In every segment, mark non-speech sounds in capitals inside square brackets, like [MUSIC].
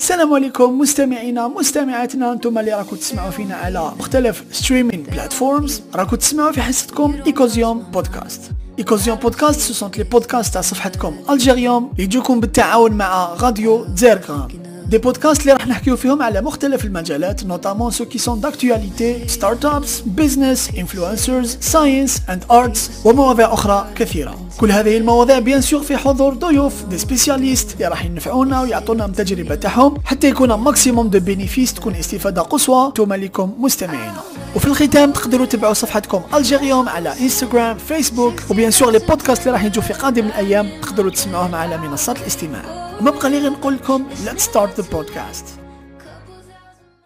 السلام عليكم مستمعينا مستمعاتنا أنتم اللي راكم تسمعوا فينا على مختلف streaming platforms راكم تسمعوا في حصتكم ايكوزيوم بودكاست ايكوزيوم بودكاست ce sont les podcasts تاع صفحتكم Algerium يجوكم بالتعاون مع راديو زيرغرام des podcasts اللي راح نحكيو فيهم على مختلف المجالات notamment ce qui sont d'actualité startups business influencers science and arts ومواضيع أخرى كثيره كل هذه المواضيع bien sûr في حضور ضيوف des spécialistes اللي راح ينفعونا ويعطونا من التجربه تاعهم حتى يكون maximum de bénéfices تكون استفاده قصوى أنتم لكم مستمعينا وفي الختام تقدروا تتبعوا صفحتكم Algerium على انستغرام فيسبوك و bien sûr les podcasts اللي راح يجوا في قادم الأيام تقدروا تسمعوهم على منصات الاستماع ما بقى لي غير نقول لكم let's start the podcast.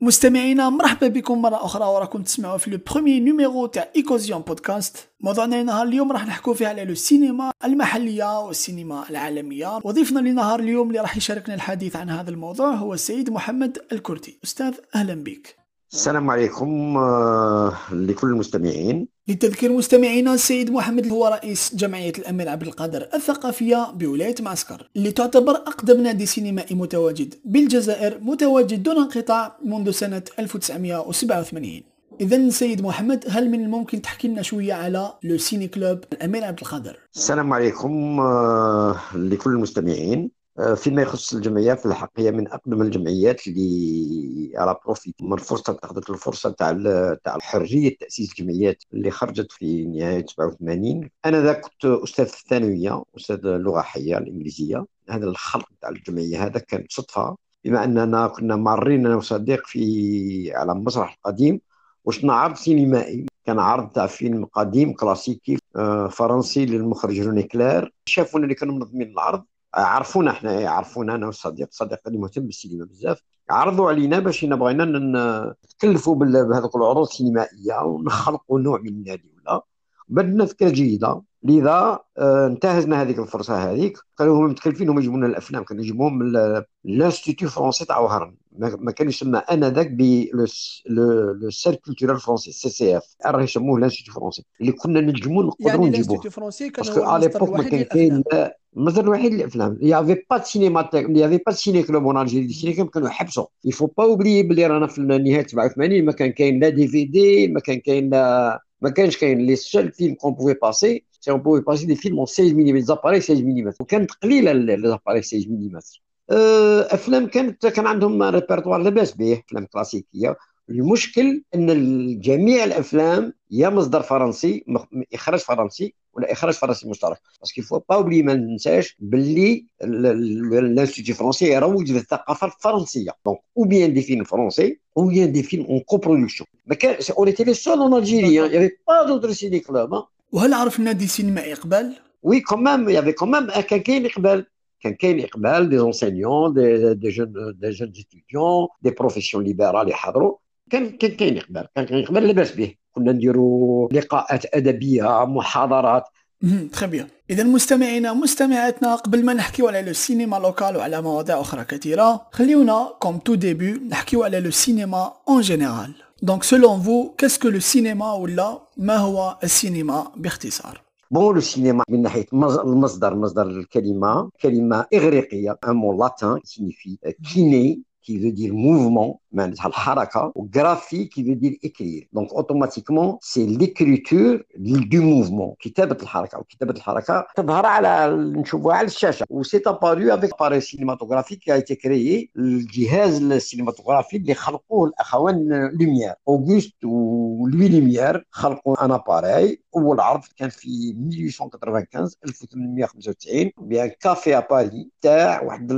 مستمعينا مرحبا بكم مرة أخرى وراكم تسمعوا في le premier numéro تاع إيكوزيوم بودكاست موضوعنا لنهار اليوم راح نحكوا فيه على le cinéma المحلية والسينما العالمية. وضيفنا لنهار اليوم اللي راح يشاركنا الحديث عن هذا الموضوع هو السيد محمد الكردي. أستاذ أهلا بك. السلام عليكم آه، لكل المستمعين. لتذكير مستمعينا السيد محمد هو رئيس جمعية الأمير عبد القادر الثقافية بولاية معسكر اللي تعتبر أقدم نادي سينمائي متواجد بالجزائر متواجد دون انقطاع منذ سنة 1987 إذا سيد محمد هل من الممكن تحكي لنا شوية على le ciné-club الأمير عبد القادر؟ السلام عليكم آه، لكل المستمعين. فيما يخص الجمعية في الحق هي من أقدم الجمعيات اللي elle a profité من فرصه أخذت الفرصة تاع تاع حرية تأسيس الجمعيات اللي خرجت في نهاية 87 أنا ذا كنت أستاذ في الثانوية أستاذ لغة حية الإنجليزية. هذا الخلق تاع الجمعية هذا كان صدفة بما أننا كنا مارين أنا وصديق في على المسرح القديم وشفنا عرض سينمائي. كان عرض تاع فيلم قديم كلاسيكي آه، فرنسي للمخرج روني كلير. شافونا اللي كانوا منظمين العرض. عرفونا إحنا عرفونا أنا والصديق. الصديق اللي مهتم بالسينما بزاف. عرضوا علينا باش بغينا نتكلفوا بهذوك العروض السينمائية ونخلقوا نوع من النادي ولا. بدنا فكرة جيدة. لذا آه، انتهزنا هذيك الفرصة هذيك. كانوا هم متكلفين هم يجيبوا لنا الأفلام كانوا يجيبوهم من ال Institut français تاع وهران. ما كان يسمى أنذاك ب le centre culturel français CCF راه يسموه ال Institut français. اللي كنا نجموا نقدروا يعني نجيبوه. français كان l'époque ما كان كاين المصدر الوحيد للأفلام. y avait pas cinéma y avait pas ciné-club en Algérie ciné-club كانوا يحبسوا. يفو با اوبلي بلي رانا في نهايه 87 ما كان كاين لا DVD ما كان كاين ما كانش كاين les seuls films qu'on pouvait passer c' pouvait passer des films 16 ملم زاباري 16 ملم وكانت قليله les appareils 16 ملم أفلام كانت كان عندهم ريبرتوار لاباس به أفلام كلاسيكيه المشكل إن جميع الأفلام يا مصدر فرنسي إخراج فرنسي ولا إخراج فرنسي مشترك. parce que faut pas oublier ما ننساش باللي ال Institut français يروج للثقافه الفرنسية. donc ou bien des films français ou bien des films en coproduction ما كان on était les seuls en Algérie y avait pas d'autres ciné-clubs وهل عرف النادي السينمائي إقبال؟ oui quand même y avait quand même كان كاين إقبال. كان كاين إقبال des enseignants des des jeunes des jeunes étudiants des professions libérales يحضروا كان كان كاين إقبال. كان كاين إقبال لاباس به كنا نديروا لقاءات أدبية محاضرات. très bien اذا مستمعينا مستمعاتنا قبل ما نحكيو على le cinéma local وعلى مواضيع أخرى كثيرة خليونا comme tout début نحكيو على le cinéma en général donc selon vous qu'est-ce que le cinéma ولا ما هو السينما باختصار bon le cinéma من ناحيه المصدر مصدر الكلمة كلمه اغريقيه un mot latin signifie كيني qui veut dire mouvement, معناتها الحركه وغرافي qui veut dire écrire donc automatiquement c'est l'écriture du mouvement كتابه الحركه وكتابه الحركه تظهر على نشوفوها على الشاشه وسي ابارو افيك باري سينماتوغرافيك كي ايتي كريي الجهاز السينماتوغرافي اللي خلقوه الاخوان لوميير اوغوست ولوي لوميير خلقوا ان اباري اول عرض كان في 1895 1895 بان كافي اباري تاع واحد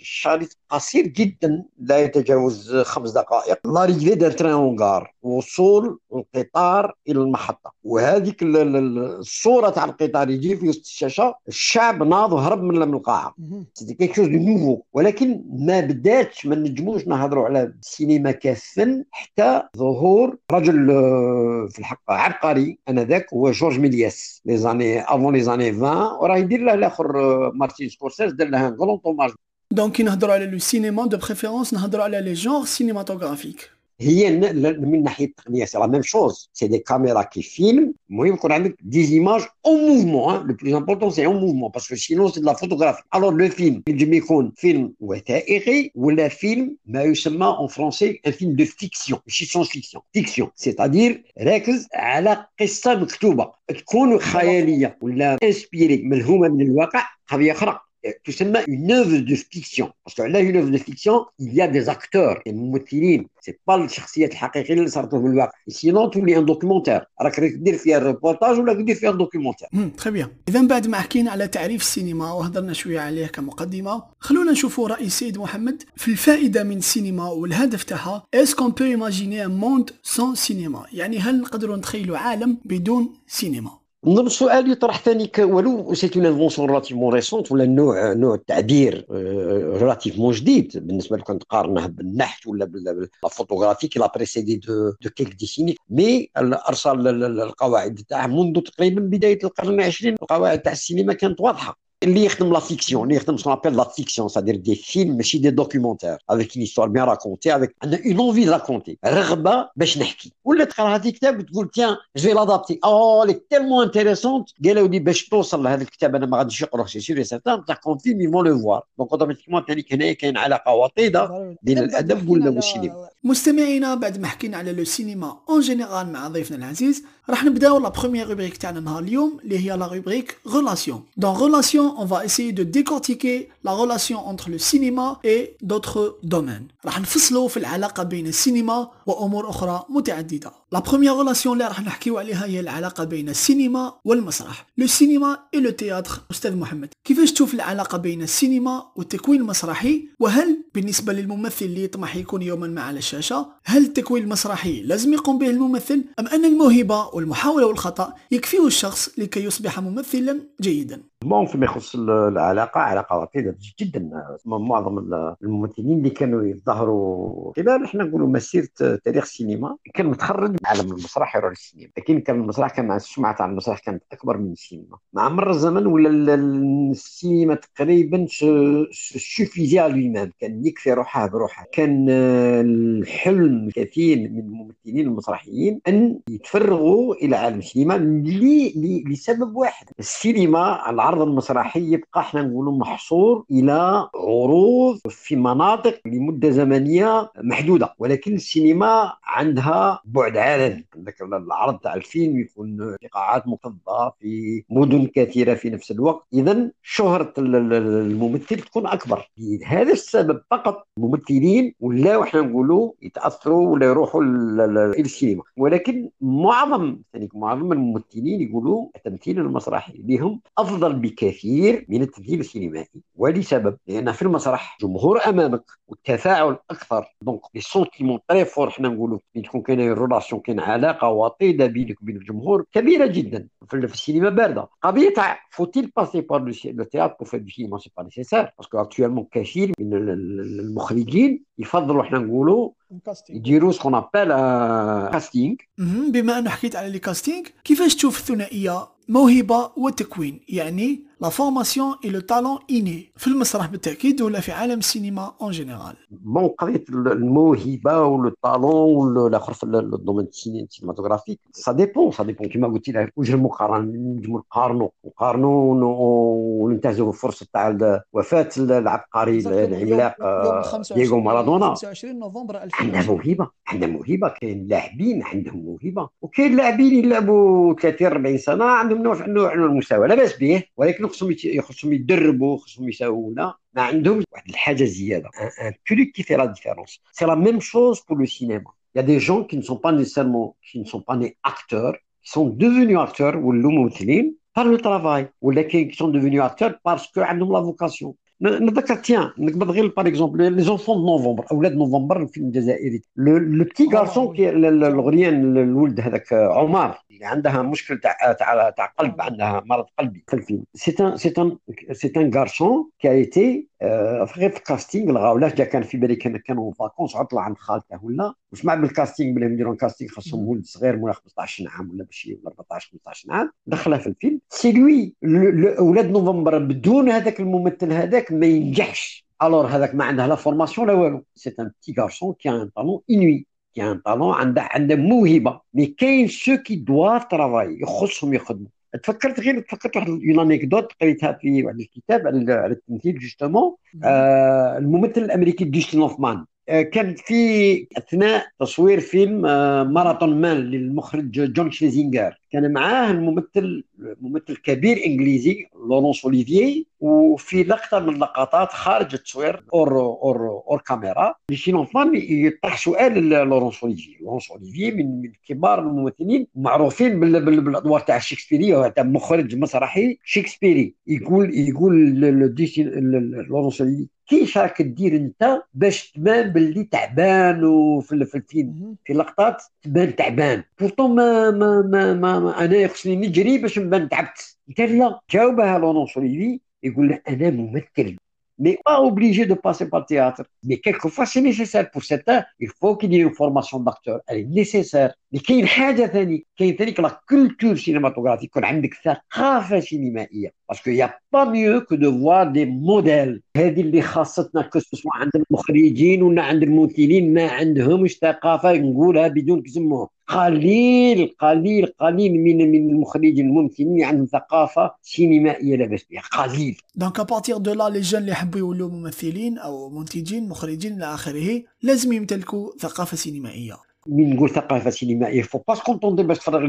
الشريط قصير جدا لا يتجاوز خمس دقائق. d'un train en gare وصول القطار إلى المحطة. وهذيك الصورة تاع القطار يجي في وسط الشاشة الشعب ناض وهرب من القاعه c'était quelque chose de nouveau ولكن ما بداتش ما نجموش نهضروا على السينما كفن حتى ظهور رجل آه، في الحق عبقري آنذاك هو جورج ميلياس. les années avant les années 20 وراه يدير له الآخر آه، مارتين سكورسيز دار له un hommage donc كي نهضروا على le cinéma de préférence نهضروا على les genres cinématographiques هي من ناحيه التقنيه c'est la même chose c'est des caméras qui filment المهم يكون عندك des images en mouvement le plus important c'est en mouvement parce que sinon c'est la photographie alors le film ينجم يكون فيلم وثائقي ولا فيلم ما يسمى en français un film de fiction ماشي science-fiction fiction c'est-à-dire راكز على قصه مكتوبه تكون خياليه ولا inspirée ملهومه من الواقع قضيه أخرى تسمى une œuvre de fiction. Parce que là une œuvre de fiction il y a des acteurs. Des ممثلين c'est pas الشخصيات الحقيقيه اللي صارت في الواقع sinon تولي un documentaire راك دير فيها الريبورتاج ولا دير فيها documentaire très bien اذا بعد ما حكينا على تعريف السينما وهضرنا شوية عليه كمقدمه خلونا نشوفوا راي السيد محمد في الفائده من السينما والهدف تاعها est-ce qu'on peut imaginer monde sans cinéma يعني هل نقدروا نتخيلوا عالم بدون سينما نظن السؤال يطرح ثاني ولو c'est une invention relativement récente ولا نوع نوع التعبير relativement جديد. بالنسبة لك تقارنه بالنحت ولا بال photographie qui l'a précédé de de quelques décennies mais ارسال القواعد تاعه منذ تقريبا بداية القرن العشرين القواعد تاع السينما كانت واضحة. اللي يخدم la fiction اللي يخدم ce qu'on appelle la fiction c'est-à-dire des films ماشي des documentaires avec une histoire bien racontée avec عندنا une envie raconter رغبه باش نحكي ولا تقرا هذا الكتاب وتقول tiens je l'adapter آه elle est tellement intéressante قالوا لي باش توصل لهذا الكتاب أنا ما غاديش نقراه c'est sûr certain تاع quand film ils vont le voir donc automatiquement ثاني هنايا كاين علاقه وطيده بين الادب ولا السينما مستمعينا بعد ما حكينا على le cinéma en général مع ضيفنا العزيز راح نبداو la première rubrique تاعنا نهار اليوم اللي هي la rubrique relation dans relation on va essayer de décortiquer la relation entre le cinéma et d'autres domaines. راح نفصلوا في العلاقة بين السينما وأمور أخرى متعددة. La première relation اللي راح نحكيو عليها هي العلاقة بين السينما والمسرح. le cinéma et le théâtre أستاذ محمد. كيفاش تشوف العلاقة بين السينما والتكوين المسرحي؟ وهل بالنسبة للممثل اللي يطمح يكون يوما ما على الشاشة، هل التكوين المسرحي لازم يقوم به الممثل؟ أم أن الموهبة والمحاولة والخطأ يكفيه الشخص لكي يصبح ممثلا جيدا؟ bon فيما يخص العلاقة علاقة وطيده جدا معظم الممثلين اللي كانوا يظهروا خلال إحنا نقولوا مسيرة تاريخ السينما كان متخرج من عالم المسرح يروح للسينما لكن كان المسرح كان مع السمعة تاع المسرح كانت أكبر من السينما. مع مر الزمن ولا السينما تقريبا suffisait lui كان يكفي روحه بروحه. كان الحلم كثير من الممثلين المسرحيين أن يتفرغوا إلى عالم السينما لسبب واحد. السينما على العرض المسرحي يبقى إحنا نقولوا محصور إلى عروض في مناطق لمدة زمنية محدودة ولكن السينما عندها بعد عالمي. عندك العرض تاع الفيلم يكون في قاعات مكتظه في مدن كثيرة في نفس الوقت. اذا شهرة الممثل تكون أكبر. لهذا السبب فقط الممثلين ولاو إحنا نقولوا يتأثروا ولا يروحوا إلى السينما. ولكن معظم يعني معظم الممثلين يقولوا التمثيل المسرحي لهم أفضل بكثير من التمثيل السينمائي ولسبب لأن في المسرح جمهور أمامك والتفاعل أكثر. donc les sentiments très forts حنا نقولوا تكون كاين relation كاين علاقة وطيدة بينك وبين الجمهور كبيرة جدا. في السينما باردة. قضية تاع faut-il passer par le théâtre pour faire film c'est pas nécessaire parce que actuellement كثير من المخرجين يفضلوا حنا نقولوا يديروا ce qu'on appelle casting بما أنه حكيت على les castings كيفاش تشوف الثنائية؟ موهبة وتكوين يعني la formation et le talent inné في المسرح بالتأكيد ولا في عالم السينما en général bon قضيه الموهبة و le talent والاخر في ال domaine ال cinématographique ça dépend ça dépend كيما قلت لك وجه المقارنه نجمو نقارنوا نقارنوا وننتهزوا الفرصه تاع وفاة العبقري العملاق دييغو مارادونا. 25 نوفمبر عندنا موهبة عندنا موهبة. كاين لاعبين عندهم موهبة. وكاين لاعبين يلعبوا 30 40 سنة عندهم نوع نوع من المستوى. لا باس به ولكن خصهم خصهم يدربوا خصهم يساوونا ما عندهمش واحد الحاجه زياده ان بلوك كي في لا ديفيرونس سي لا ميم شوز بور لو سينما Il y a des gens qui ne sont pas nécessairement, qui ne sont pas nés acteurs, qui sont devenus acteurs ou ممثلين par le travail, ou lesquels qui sont devenus acteurs parce que عندهم la vocation. نتذكر tiens نقبض غير par exemple Les Enfants de novembre أولاد نوفمبر الفيلم الجزائري le petit garçon qui الغريان الولد هذاك عمر اللي عندها مشكل تاع تاع تاع قلب عندها مرض قلبي. في الفيلم. c'est un c'est un c'est un garçon qui était غير في ال casting لغاو لاش جا كان في بالي كان كانوا vacances عطلة عند خالته ولا؟ وسمع بال casting بلا يديروا casting خاصهم ولد صغير مولا 15 عام ولا ماشي 14 15 عام دخلها في الفيلم. c'est lui أولاد نوفمبر بدون هذاك الممثل هذاك ما ينجحش. alors هذاك ما عنده la formation لا والو. c'est un petit garçon qui a un talent inouï qui a un talent عنده عنده موهبة. mais كاين ceux qui doivent travailler يخصهم يخدموا. تفكرت غير تفكرت واحد une anecdote قريتها في واحد الكتاب على التمثيل justement. آه الممثل الأمريكي ديستن اوفمان كان في أثناء تصوير فيلم آه، ماراثون مان للمخرج جون شليزينجر كان معاه الممثل ممثل كبير إنجليزي لورونس أوليفيي وفي لقطة من اللقطات خارج التصوير hors hors hors caméra. ديستن اوفمان يطرح سؤال لورونس أوليفيي. لورونس أوليفيي من من كبار الممثلين معروفين بالأدوار تاع شكسبيري تاع مخرج مسرحي شكسبيري يقول يقول لورونس كيف راك دير انت باش تبان باللي تعبان وفي الفيلم في لقطات تبان تعبان. pourtant ما ما ما, ما, ما أنا خصني نجري باش نبان تعبت. قال لا جاوبها لورونس أوليفيي يقول له أنا ممثل. Mais pas obligé de passer par le théâtre. Mais quelquefois, c'est nécessaire. Pour certains, il faut qu'il y ait une formation d'acteur. Elle est nécessaire. Mais كاين حاجة ثانية كاين ثاني la culture cinématographique يكون عندك ثقافة سينمائية parce qu'il y a pas mieux que de voir des modèles هذه اللي خاصتنا que ce soit عند المخرجين ولا عند الممثلين ما عندهمش ثقافة نقولها بدون كزمهم قليل قليل قليل من من المخرجين الممثلين عندهم ثقافة سينمائية لاباس بها قليل. donc à partir de là les jeunes اللي يحبوا يولوا ممثلين أو منتجين مخرجين إلى آخره لازم يمتلكوا ثقافة سينمائية. من نقول ثقافة سينمائية فو با se contenter باش تفرغ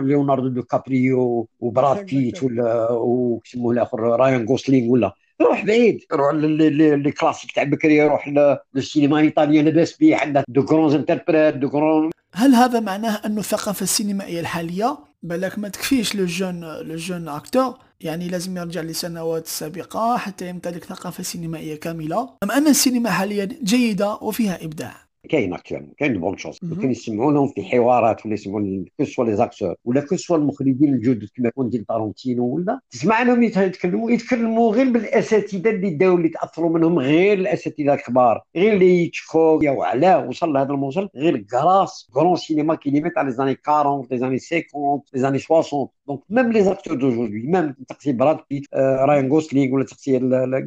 ليوناردو دو كابريو وبراد بيت ولا وكسموه الآخر رايان غوسلينغ ولا. روح بعيد. روح les classiques تاع بكري روح للسينما الإيطالية لاباس به عندها de grands interprètes de grands هل هذا معناه أن الثقافة السينمائية الحالية بالك ما تكفيش le jeune le jeune acteur يعني لازم يرجع لسنوات سابقة حتى يمتلك ثقافة سينمائية كاملة. أم أن السينما حاليا جيدة وفيها إبداع؟ كاين actuellement كاين bonne chance. كان يسمعوا لهم في حوارات ولا يسمعوا que ce soit les acteurs ولا que ce soit المخرجين الجدد كما يكون ديال تارونتينو ولا تسمع لهم يتكلموا يتكلموا غير بالأساتذة اللي داو اللي تأثروا منهم غير الأساتذة الكبار غير اللي يتشكو يا علاه وصل لهذا الموصل غير grâce au grand cinéma qui limite على les années 40 les années 50 les années 60 donc même les acteurs d'aujourd'hui même تقتي براد بيت راين غوسلينغ ولا تقتي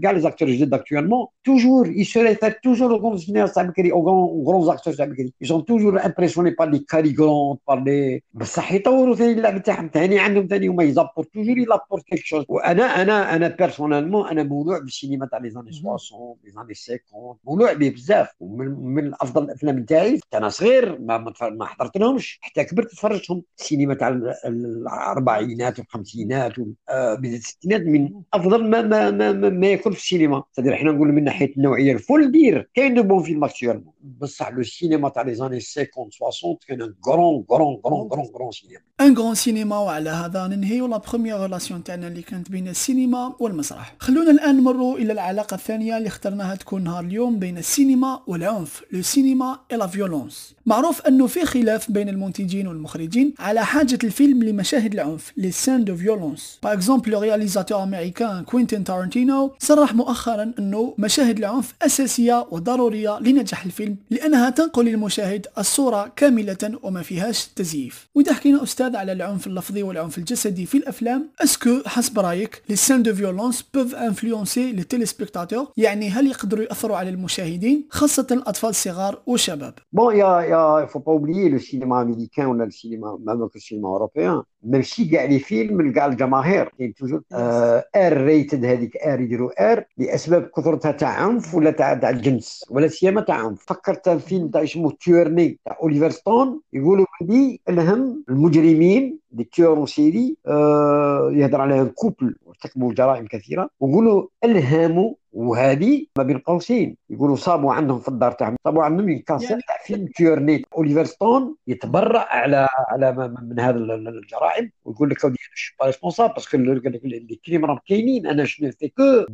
كاع les acteurs جدد actuellement toujours ils se réfèrent toujours au grand cinéma تاع بكري أو grands acteurs américains ils sont toujours impressionnés par les carigrants par les بصح يطوروا ثاني اللعب تاعهم ثاني عندهم ثاني هما ils élaborent toujours ils élaborent quelque chose وأنا أنا أنا personnellement أنا مولوع بالسينما تاع les années 60 les années 50 مولوع به بزاف ومن من افضل الافلام تاعي أنا صغير ما ما حضرت لهمش حتى كبرت تفرجتهم السينما تاع الأربعينات والخمسينات بداية الستينات من أفضل ما ما ما, ما, ما يكون في السينما. تدري حنا نقول من ناحية النوعية il faut le dire كاين de bons films actuellement بصح le cinéma تاع les années 50 60 كان un grand grand grand grand grand cinéma un grand cinéma وعلى هذا ننهي la première relation تاعنا اللي كانت بين السينما والمسرح. خلونا الآن نمروا إلى العلاقة الثانية اللي اخترناها تكون نهار اليوم بين السينما والعنف. le cinéma et la violence معروف أنه في خلاف بين المنتجين والمخرجين على حاجة الفيلم لمشاهد العنف. les scènes de violence par exemple le réalisateur américain كوينتين تارنتينو صرح مؤخرا انه مشاهد العنف اساسيه وضروريه لنجاح الفيلم لانها تنقل للمشاهد الصورة كامله وما فيهاش تزييف واذا حكينا أستاذ على العنف اللفظي والعنف الجسدي في الافلام est-ce que حسب رايك les scènes de violence peuvent influencer les téléspectateurs يعني هل يقدروا ياثروا على المشاهدين خاصه الاطفال الصغار والشباب بون يا يا فو با اوبليي لو سينما امريكان ولا السينما même السينما européenne ماشي كاع les films كاع الجماهير. كاين toujours آر ريتد هذيك آر يديروا آر لأسباب كثرتها تاع عنف ولا تاع تاع الجنس ولا سيما تاع عنف. فكرت فيلم تاع اسمه Tueurs nés تاع اوليفر ستون يقولوا بلي الهم المجرمين des tueurs en série آه يهضر على couple ارتكبوا جرائم كثيرة ويقولوا ألهموا وهذه ما بين قوسين يقولوا صابوا عندهم في الدار تاعهم. صابوا عندهم من كاسيت تاع فيلم Tueurs nés أوليفر ستون يتبرأ على على من هذا الجرائم ويقول لك أنا pas responsable parce que les crimes راهم كاينين أنا je fais que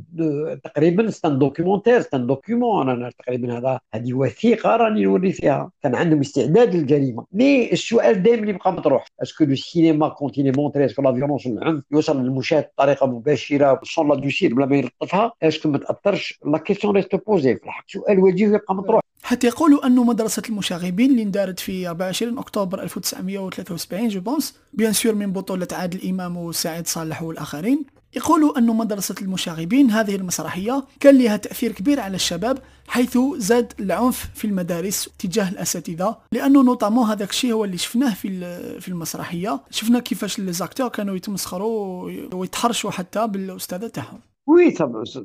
تقريبا c'est un documentaire c'est un document أنا تقريبا هذا هذه وثيقة راني نوري فيها. كان عندهم استعداد للجريمة. mais السؤال دائما يبقى مطروح. est-ce que le cinéma continue à montrer est-ce que la violence العنف يوصل للمشاهد بطريقة مباشرة la douceur بلا ما يلطفها؟ est-ce que تاثرش la question reste posée في الحق سؤال وجيه يبقى مطروح حتى يقولوا أن مدرسة المشاغبين اللي اندارت في 24 أكتوبر 1973 je pense bien sûr من بطولة عادل إمام وسعيد صالح والآخرين يقولوا أن مدرسة المشاغبين هذه المسرحية كان لها تأثير كبير على الشباب حيث زاد العنف في المدارس تجاه الأساتذة لأنه notamment هذاك الشيء هو اللي شفناه في في المسرحية. شفنا كيفاش لي كانوا يتمسخروا ويتحرشوا حتى بالأستاذة تاعهم. oui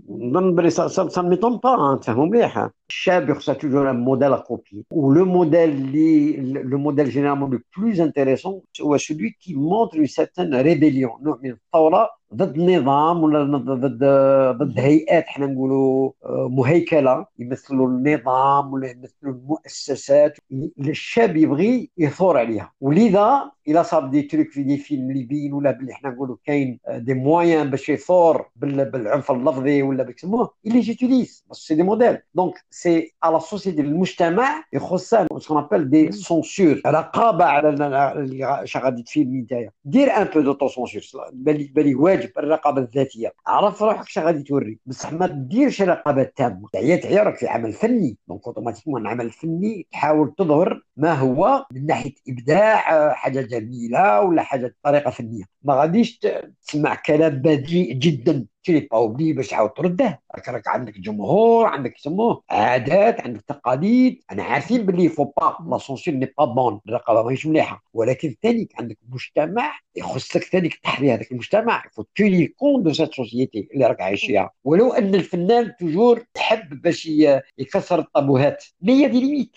نظن بلي ça m'étonne pas تفهموا مليح الشاب يخصها toujours un modèle à copier و le modèle اللي le modèle généralement le plus intéressant هو celui qui montre une certaine rébellion نوع من الثوره ضد النظام ولا ضد ضد هيئات حنا نقولوا مهيكله يمثلوا النظام ولا يمثلوا المؤسسات الشاب يبغي يثور عليها ولذا إلى صاب des trucs في des films اللي يبينوا له باللي حنا نقولوا كاين des moyens باش يثور بالعنف اللفظي ولا بيسموه اللي j'utilise c'est des modèles donc c'est على ال société المجتمع يخصها ce qu'on appelle de censure رقابه على اللي غادي تفيلمي نتايا دير un peu de censure بالي واجب الرقابه الذاتية. عرف روحك اش غادي توري. بصح ما ديرش رقابة تامة. تعيا تعيا راك في عمل فني. donc automatiquement العمل الفني تحاول تظهر ما هو من ناحية إبداع حاجة جميلة ولا حاجة طريقة فنية. ما غاديش تسمع كلام بذيء جدا. تشري pas oublier باش تعاود ترده راك عندك جمهور عندك يسموه عادات عندك تقاليد. أنا عارفين باللي faut pas la censure n'est pas bonne الرقابة ماهيش مليحة. ولكن ثاني عندك مجتمع يخصك ثاني تحري هذاك المجتمع. faut tenir compte de cette société اللي راك عايش فيها ولو أن الفنان toujours تحب باش يكسر الطابوهات. mais y a des limites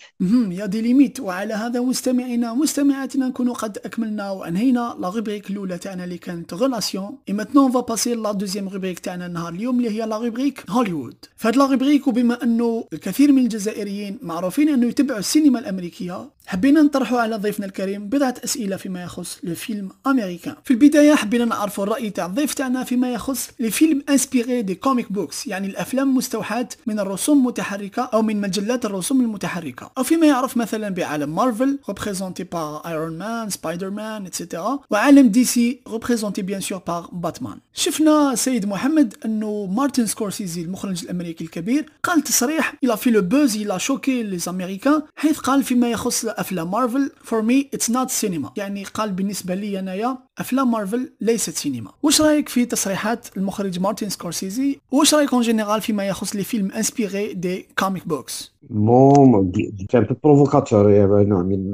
y a des limites وعلى هذا مستمعينا مستمعاتنا نكون قد أكملنا وأنهينا la rubrique الأولى تاعنا اللي كانت relation et maintenant va passer la deuxième rubrique تاعنا النهار اليوم اللي هي la rubrique هوليوود. فهاد la rubrique وبما أنه الكثير من الجزائريين معروفين أنه يتبعوا السينما الأمريكية حبينا نطرحوا على ضيفنا الكريم بضعة أسئلة فيما يخص ال film américain. في البداية حبينا نعرفوا الرأي تاع الضيف تاعنا فيما يخص ال films inspirés des comic books يعني الأفلام مستوحاة من الرسوم المتحركة أو من مجلات الرسوم المتحركة. أو فيما يعرف مثلا بعالم مارفل représenté par ايرون مان سبايدر مان et cetera وعالم دي سي représenté bien sûr par باتمان شفنا سيد محمد أنه مارتن سكورسيزي المخرج الأمريكي الكبير قال تصريح il a fait le buzz il a choqué les حيث قال فيما يخص أفلام مارفل for me it's not cinema يعني قال بالنسبة لي أنايا أفلام مارفل ليست سينما. واش رأيك في تصريحات المخرج مارتن سكورسيزي؟ واش رأيك en général فيما يخص les films inspirés des comic books bon كان provocateur نوع من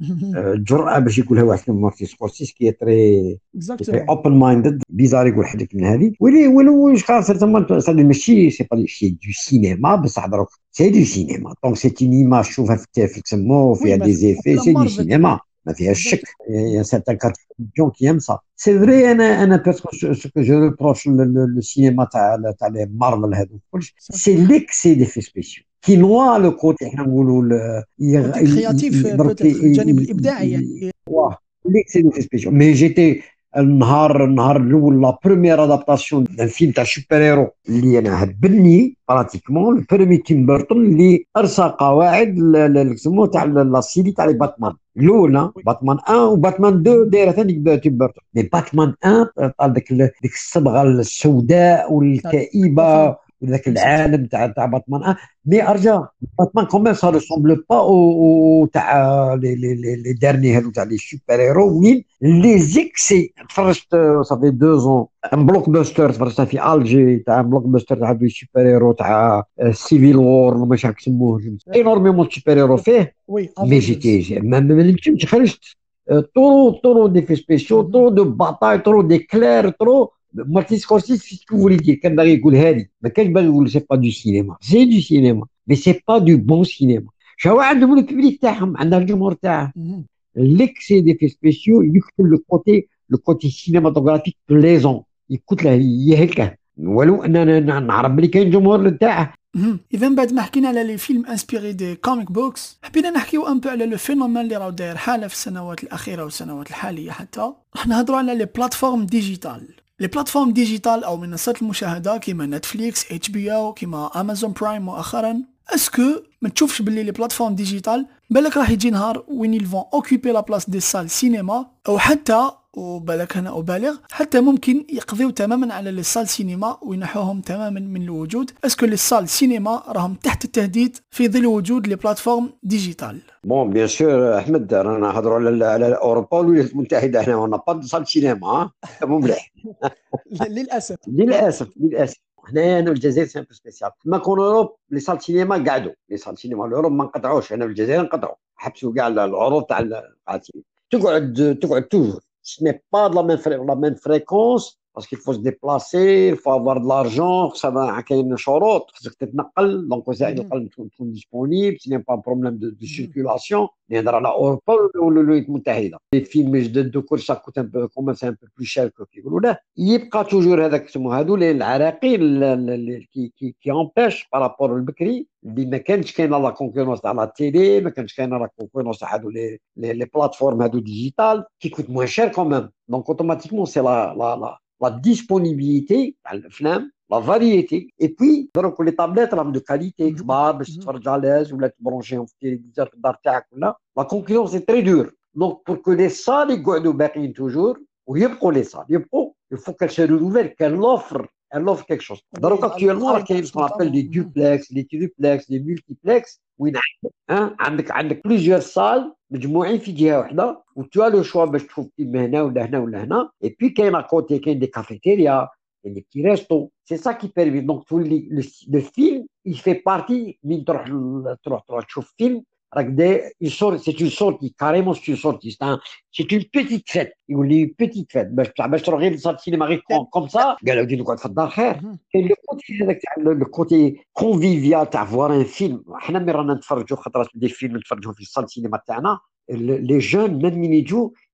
[LAUGHS] الجرأة باش يقولها واحد كيما مارتن سكورسيزي qui est très très open-minded bizarre يقول حاجة من هذه. ولي ولو خاصة تما ماشي c'est pas شي du cinéma بصح دروك c'est du cinéma donc c'est une image شوفها في تسمو فيها des effets c'est du cinéma ما فيهاش شك y a certains كارتون qui aiment ça c'est vrai أنا أنا parce que ce que je reproche le cinéma تاع تاع les مارفل هذو كلش c'est l'excès d'effets spéciaux qui noie le côté حنا نقولوا créatif الجانب الابداعي يعني l'excès d'effets spéciaux mais j'étais النهار النهار الأول la première adaptation d'un film تاع super-héros اللي أنا هبلني pratiquement ال premier تيم بيرتون اللي أرسى قواعد سموه تاع la série تاع باتمان الاولى باتمان 1 وباتمان 2 دايرة ثاني تيم بيرتون mais باتمان 1 طال ديك ديك الصبغة السوداء والكئيبة. ذاك العالم تاع تاع باتمان mais أرجع باتمان quand même ça ressemble pas aux تاع les les les derniers هادو تاع les super-héros وين les excès تفرجت ça fait deux ans un blockbuster تفرجت في الجي تاع blockbuster تاع des super-héros تاع Civil War ما عارف يسموه énormément super-héros فيه mais j'étais ما نجمش خرجت trop trop d'effets spéciaux trop de batailles trop d'éclairs طرو مارتين سكورسيز que voulait dire كان باغي يقول هذه ما كانش باغي يقول c'est pas du cinéma c'est du cinéma mais c'est pas du bon cinéma شو عندهم ال public تاعهم عندها الجمهور تاعه l'excès d'effets spéciaux يكتب le côté le côté cinématographique plaisant يقول له هي هكا ولو اننا نعرف بلي كاين جمهور تاعه اذا بعد ما حكينا على les films inspirés des comic books حبينا نحكيو un peu على le phénomène اللي راهو داير حاله في السنوات الاخيره والسنوات الحاليه حتى راح نهضروا على les plateformes digitales les plateformes digitales أو منصات المشاهده كيما نتفليكس اتش بي أو كيما امازون برايم مؤخرا est-ce que ما تشوفش باللي les plateformes digitales بالك راح يجي نهار وين elles vont occuper la place des salles cinéma أو حتى وبالك هنا أبالغ حتى ممكن يقضيو تماما على les salles cinéma وينحوهم تماما من الوجود. est-ce que les salles cinéma راهم تحت التهديد في ظل وجود les plateformes digitales. bon bien sûr احمد رانا نهضروا على على أوروبا والولايات المتحدة هنا on a pas salles cinéma مو مليح. [LAUGHS] للأسف. للأسف للأسف. هنايا هنا في الجزائر c'est un peu spécial كما qu'en Europe les salles cinéma قعدوا les salles cinéma ال Europe ما انقطعوش هنا في الجزائر انقطعوا حبسوا كاع العروض تاع تقعد تقعد toujours ce n'est pas de la même, la même fréquence, ce n'est pas la même la même fréquence parce que il faut déplacer il faut avoir de l'argent خصها كاين شروط خصك تتنقل donc وسائل النقل تكون disponibles c'est pas problème de circulation نهضر على اوروبا ولا الولايات المتحده فيلم جدد وكل ça coûte un peu comme c'est un peu plus cher كيقولوا لا يبقى toujours هذاك سمو هادو العراقيل qui qui qui empêche par rapport ال بكري اللي ما كانش كاينة la concurrence تاع la télé ما كانش كاينة la concurrence تاع هادو les les plateformes هادو digitales qui coûtent moins cher quand même donc automatiquement c'est la la la la disponibilité تاع الافلام la variété et puis دروك les tablettes راهم de qualité كبار باش تتفرج à l'aise ولا ت branch يهم في التلفزيون في الدار تاعك ولا la concurrence c'est très dur donc pour que les salles يقعدوا باقيين toujours ويبقوا les salles يبقوا il faut qu'elles se renouvellent qu'elle offre elle offre quelque chose. Donc, actuellement, il y a ce qu'on appelle des duplex, des triplex, des multiplex, وين عندك عندك عندك plusieurs salles مجموعين في جهة واحدة و t'as le choix باش تشوف فيلم هنا ولا هنا ولا هنا. اي بي كاين côté كاين des cafétérias كاين des qui resto c'est ça qui permet donc tout le le film il fait partie من تروح تروح تروح تشوف فيلم une sorte, c'est une sortie, carrément c'est une sortie, c'est une petite fête, يقول لي petite fête. باش باش تروح غير ل salle السينما غير comme ça قالوا لي نقعد في الدار خير كاين le côté هذاك تاع le côté convivial تاع voir un film إحنا ملي رانا نتفرجوا خطرات des films نتفرجوا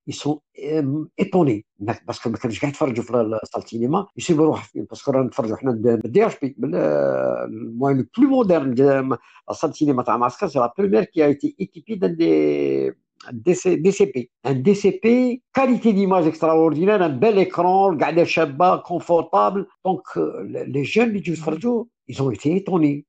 في ال salle السينما تاعنا لي جون ميم من يجوا يسون ايطوني باسكو ما كانش قاعد يتفرجوا في ال salle السينما يسيبوا روح parce que رانا نتفرجوا حنا بال DCP المهم le plus moderne ال salle السينما تاع معسكر c'est la première qui était équipée d'un D DCP, un DCP, qualité d'image extraordinaire, un bel écran, قاعدة شابة, confortable. Donc, les jeunes اللي يجوا يتفرجوا ils ont été étonnés.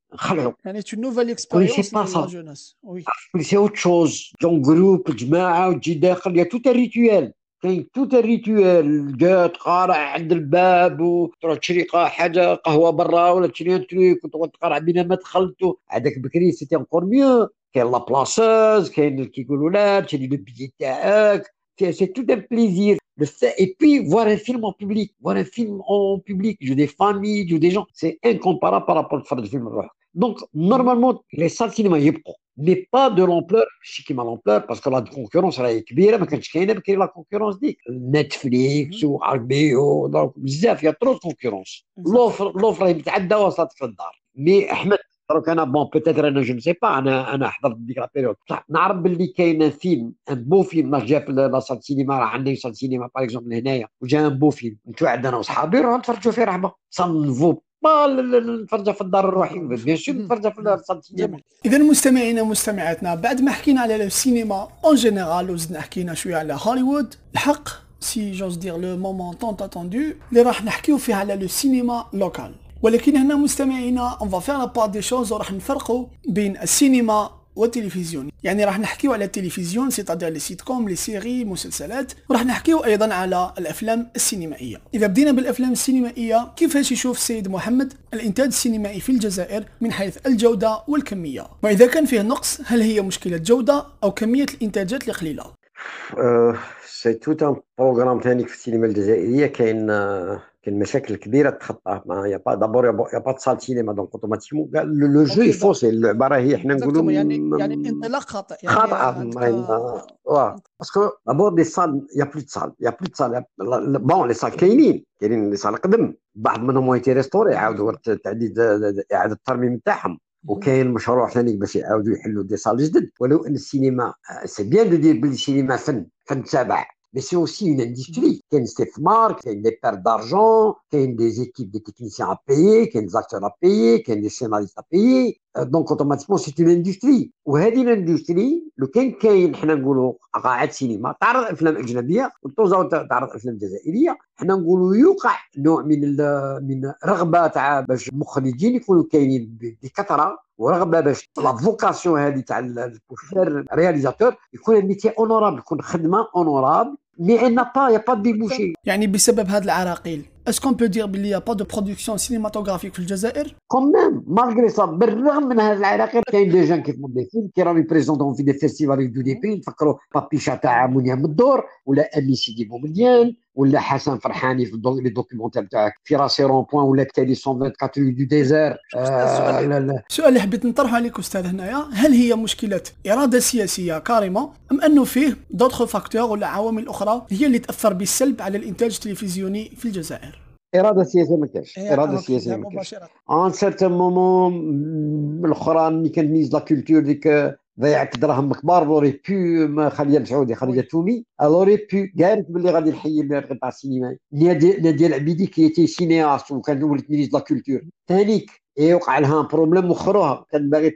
يعني c'est une nouvelle expérience pour la jeunesse. Oui. C'est autre chose. Donc, groupe, جماعة وتجي داخل, il y a tout un rituel. كاين tout ال rituel جا تقارع عند الباب وتروح تشري حاجة قهوه برا ولا تشري تريك وتقعد تقارع بين ما دخلت هذاك بكري c'était encore mieux كاين la placeuse كاين كيقولوا لا تشري le billet تاعك c'est tout un plaisir le fait, et puis voir un film en public, voir un film en public, jouer des familles, jouer des gens, c'est incomparable par rapport à faire des films. Donc, normalement, les salles de cinéma يبقوا mais pas de l'ampleur شي كيما l'ampleur parce que la concurrence راهي كبيره ما كانتش كاينة بكري la concurrence ديك Netflix وعربيو donc بزاف y a trop concurrence l'offre l'offre راهي متعدى وصلت في الدار mais احمد دروك أنا bon peut-être أنا je sais pas أنا أنا حضرت ديك la période نعرف باللي كاين فيلم un beau film جا في la salle cinéma راه عندي salle سينما par exemple هنايا وجا un beau film نتوعد أنا وصحابي نروحو نتفرجوا فيه رحمه ça ne vaut نتفرج في الدار الروحي bien sûr نتفرج في السينما اذا مستمعينا مستمعاتنا بعد ما حكينا على السينما en général وزدنا حكينا شوية على هوليوود الحق si j'ose dire le moment tant attendu اللي راح نحكيو فيه على le cinéma local ولكن هنا مستمعينا on va faire la part des choses وراح نفرقوا بين السينما والتلفزيون. يعني راح نحكيو على التلفزيون c'est-à-dire les sitcoms les séries مسلسلات. وراح نحكيو أيضا على الأفلام السينمائية. إذا بدينا بالأفلام السينمائية كيفاش يشوف السيد محمد الإنتاج السينمائي في الجزائر من حيث الجودة والكمية؟ وإذا كان فيه نقص هل هي مشكلة جودة أو كمية الإنتاجات القليلة؟ c'est tout un programme ثاني في السينما الجزائريه كاين كاين مشاكل كبيره تخطى ما y a pas d'abord y a pas de salles سينما donc automatiquement le jeu est faussé اللعبه راهي حنا نقولوا يعني يعني انطلاق خاطئ يعني خاطئه واه parce que d'abord des salles y a plus salles y a plus salles bon les salles كاينين كاينين les salles قدم بعض منهم été restaurées عاودوا تعديد اعاده الترميم تاعهم وكاين مشروع ثاني باش يعاودوا يحلوا des salles جدد ولو ان السينما c'est bien de dire بلي السينما فن فن تابع mais c'est aussi une industrie. Il y a une Stefmar, il y a des pertes d'argent, il y a des équipes de techniciens à payer, il y a des acteurs à payer, il y a des scénaristes à payer. donc automatiquement c'est une industrie وهذه ال industrie لو كان كاين حنا نقولوا قاعات سينما تعرض افلام اجنبيه وتوزع تعرض افلام جزائريه حنا نقولوا يوقع نوع من من رغبه تاع باش المخرجين يكونوا كاينين بكثره ورغبه باش la vocation هذه تاع البوشير réalisateur يكون ال métier honorable يكون خدمه honorable mais y en a pas y a pas débouchés يعني بسبب هذه العراقيل. est-ce qu'on peut dire بلي pas de production cinématographique في الجزائر؟ quand même malgré ça بالرغم من هذا العراقيل كاين des gens qui font des films qui راهم ils présentent في des festivals يدو des prix نفكروا Papicha تاع مونيا مدور ولا أمين سيدي بومديان. ولا حسن فرحاني في les documentaires تاعك؟ في راسي rond-point ولا كتالي 124 du désert السؤال اللي حبيت نطرحه عليك أستاذ هنايا هل هي مشكلة إرادة سياسية carrément أم أنه فيه d'autres facteurs ولا عوامل أخرى هي اللي تأثر بالسلب على الإنتاج التلفزيوني في الجزائر؟ إرادة سياسية ما كاش إرادة سياسية ما كاش un certain moment الاخرى ملي كان ministre la culture ديك ضيعت دراهم كبار elle aurait pu خليدة مسعودي خليدة تومي elle aurait pu قالت باللي غادي نحيي القطاع السينمائي نادية لعبيدي qui était cinéaste وكان ولد ministre la culture ثانيك اي وقع لها بروبليم وخروها كان باغي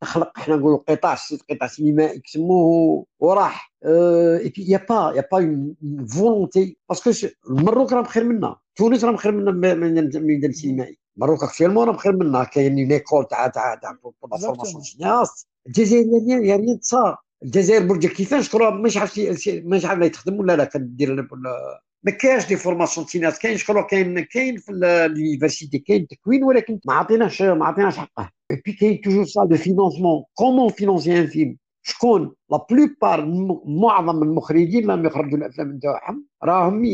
تخلق حنا نقولوا قطاع قطاع سينمائي كسموه وراح اي بي يا با يا با اون فولونتي باسكو المروك راه بخير منا تونس راه بخير منا من الميدان السينمائي مروك اكشيلمون راه بخير منا كاين اون ايكول تاع تاع تاع فورماسيون سينياست الجزائر يا ريان تصار الجزائر برج كيفاش كرة مش عارف مش عارف يخدم ولا لا كدير ما كاينش des formations cinéastes كاين شكون كاين كاين في ال université كاين تكوين ولكن ما عطيناش ما عطيناش حقه puis كاين toujours ça de financement comment financer un film شكون la plupart معظم المخرجين لما يخرجوا الأفلام نتاعهم راهم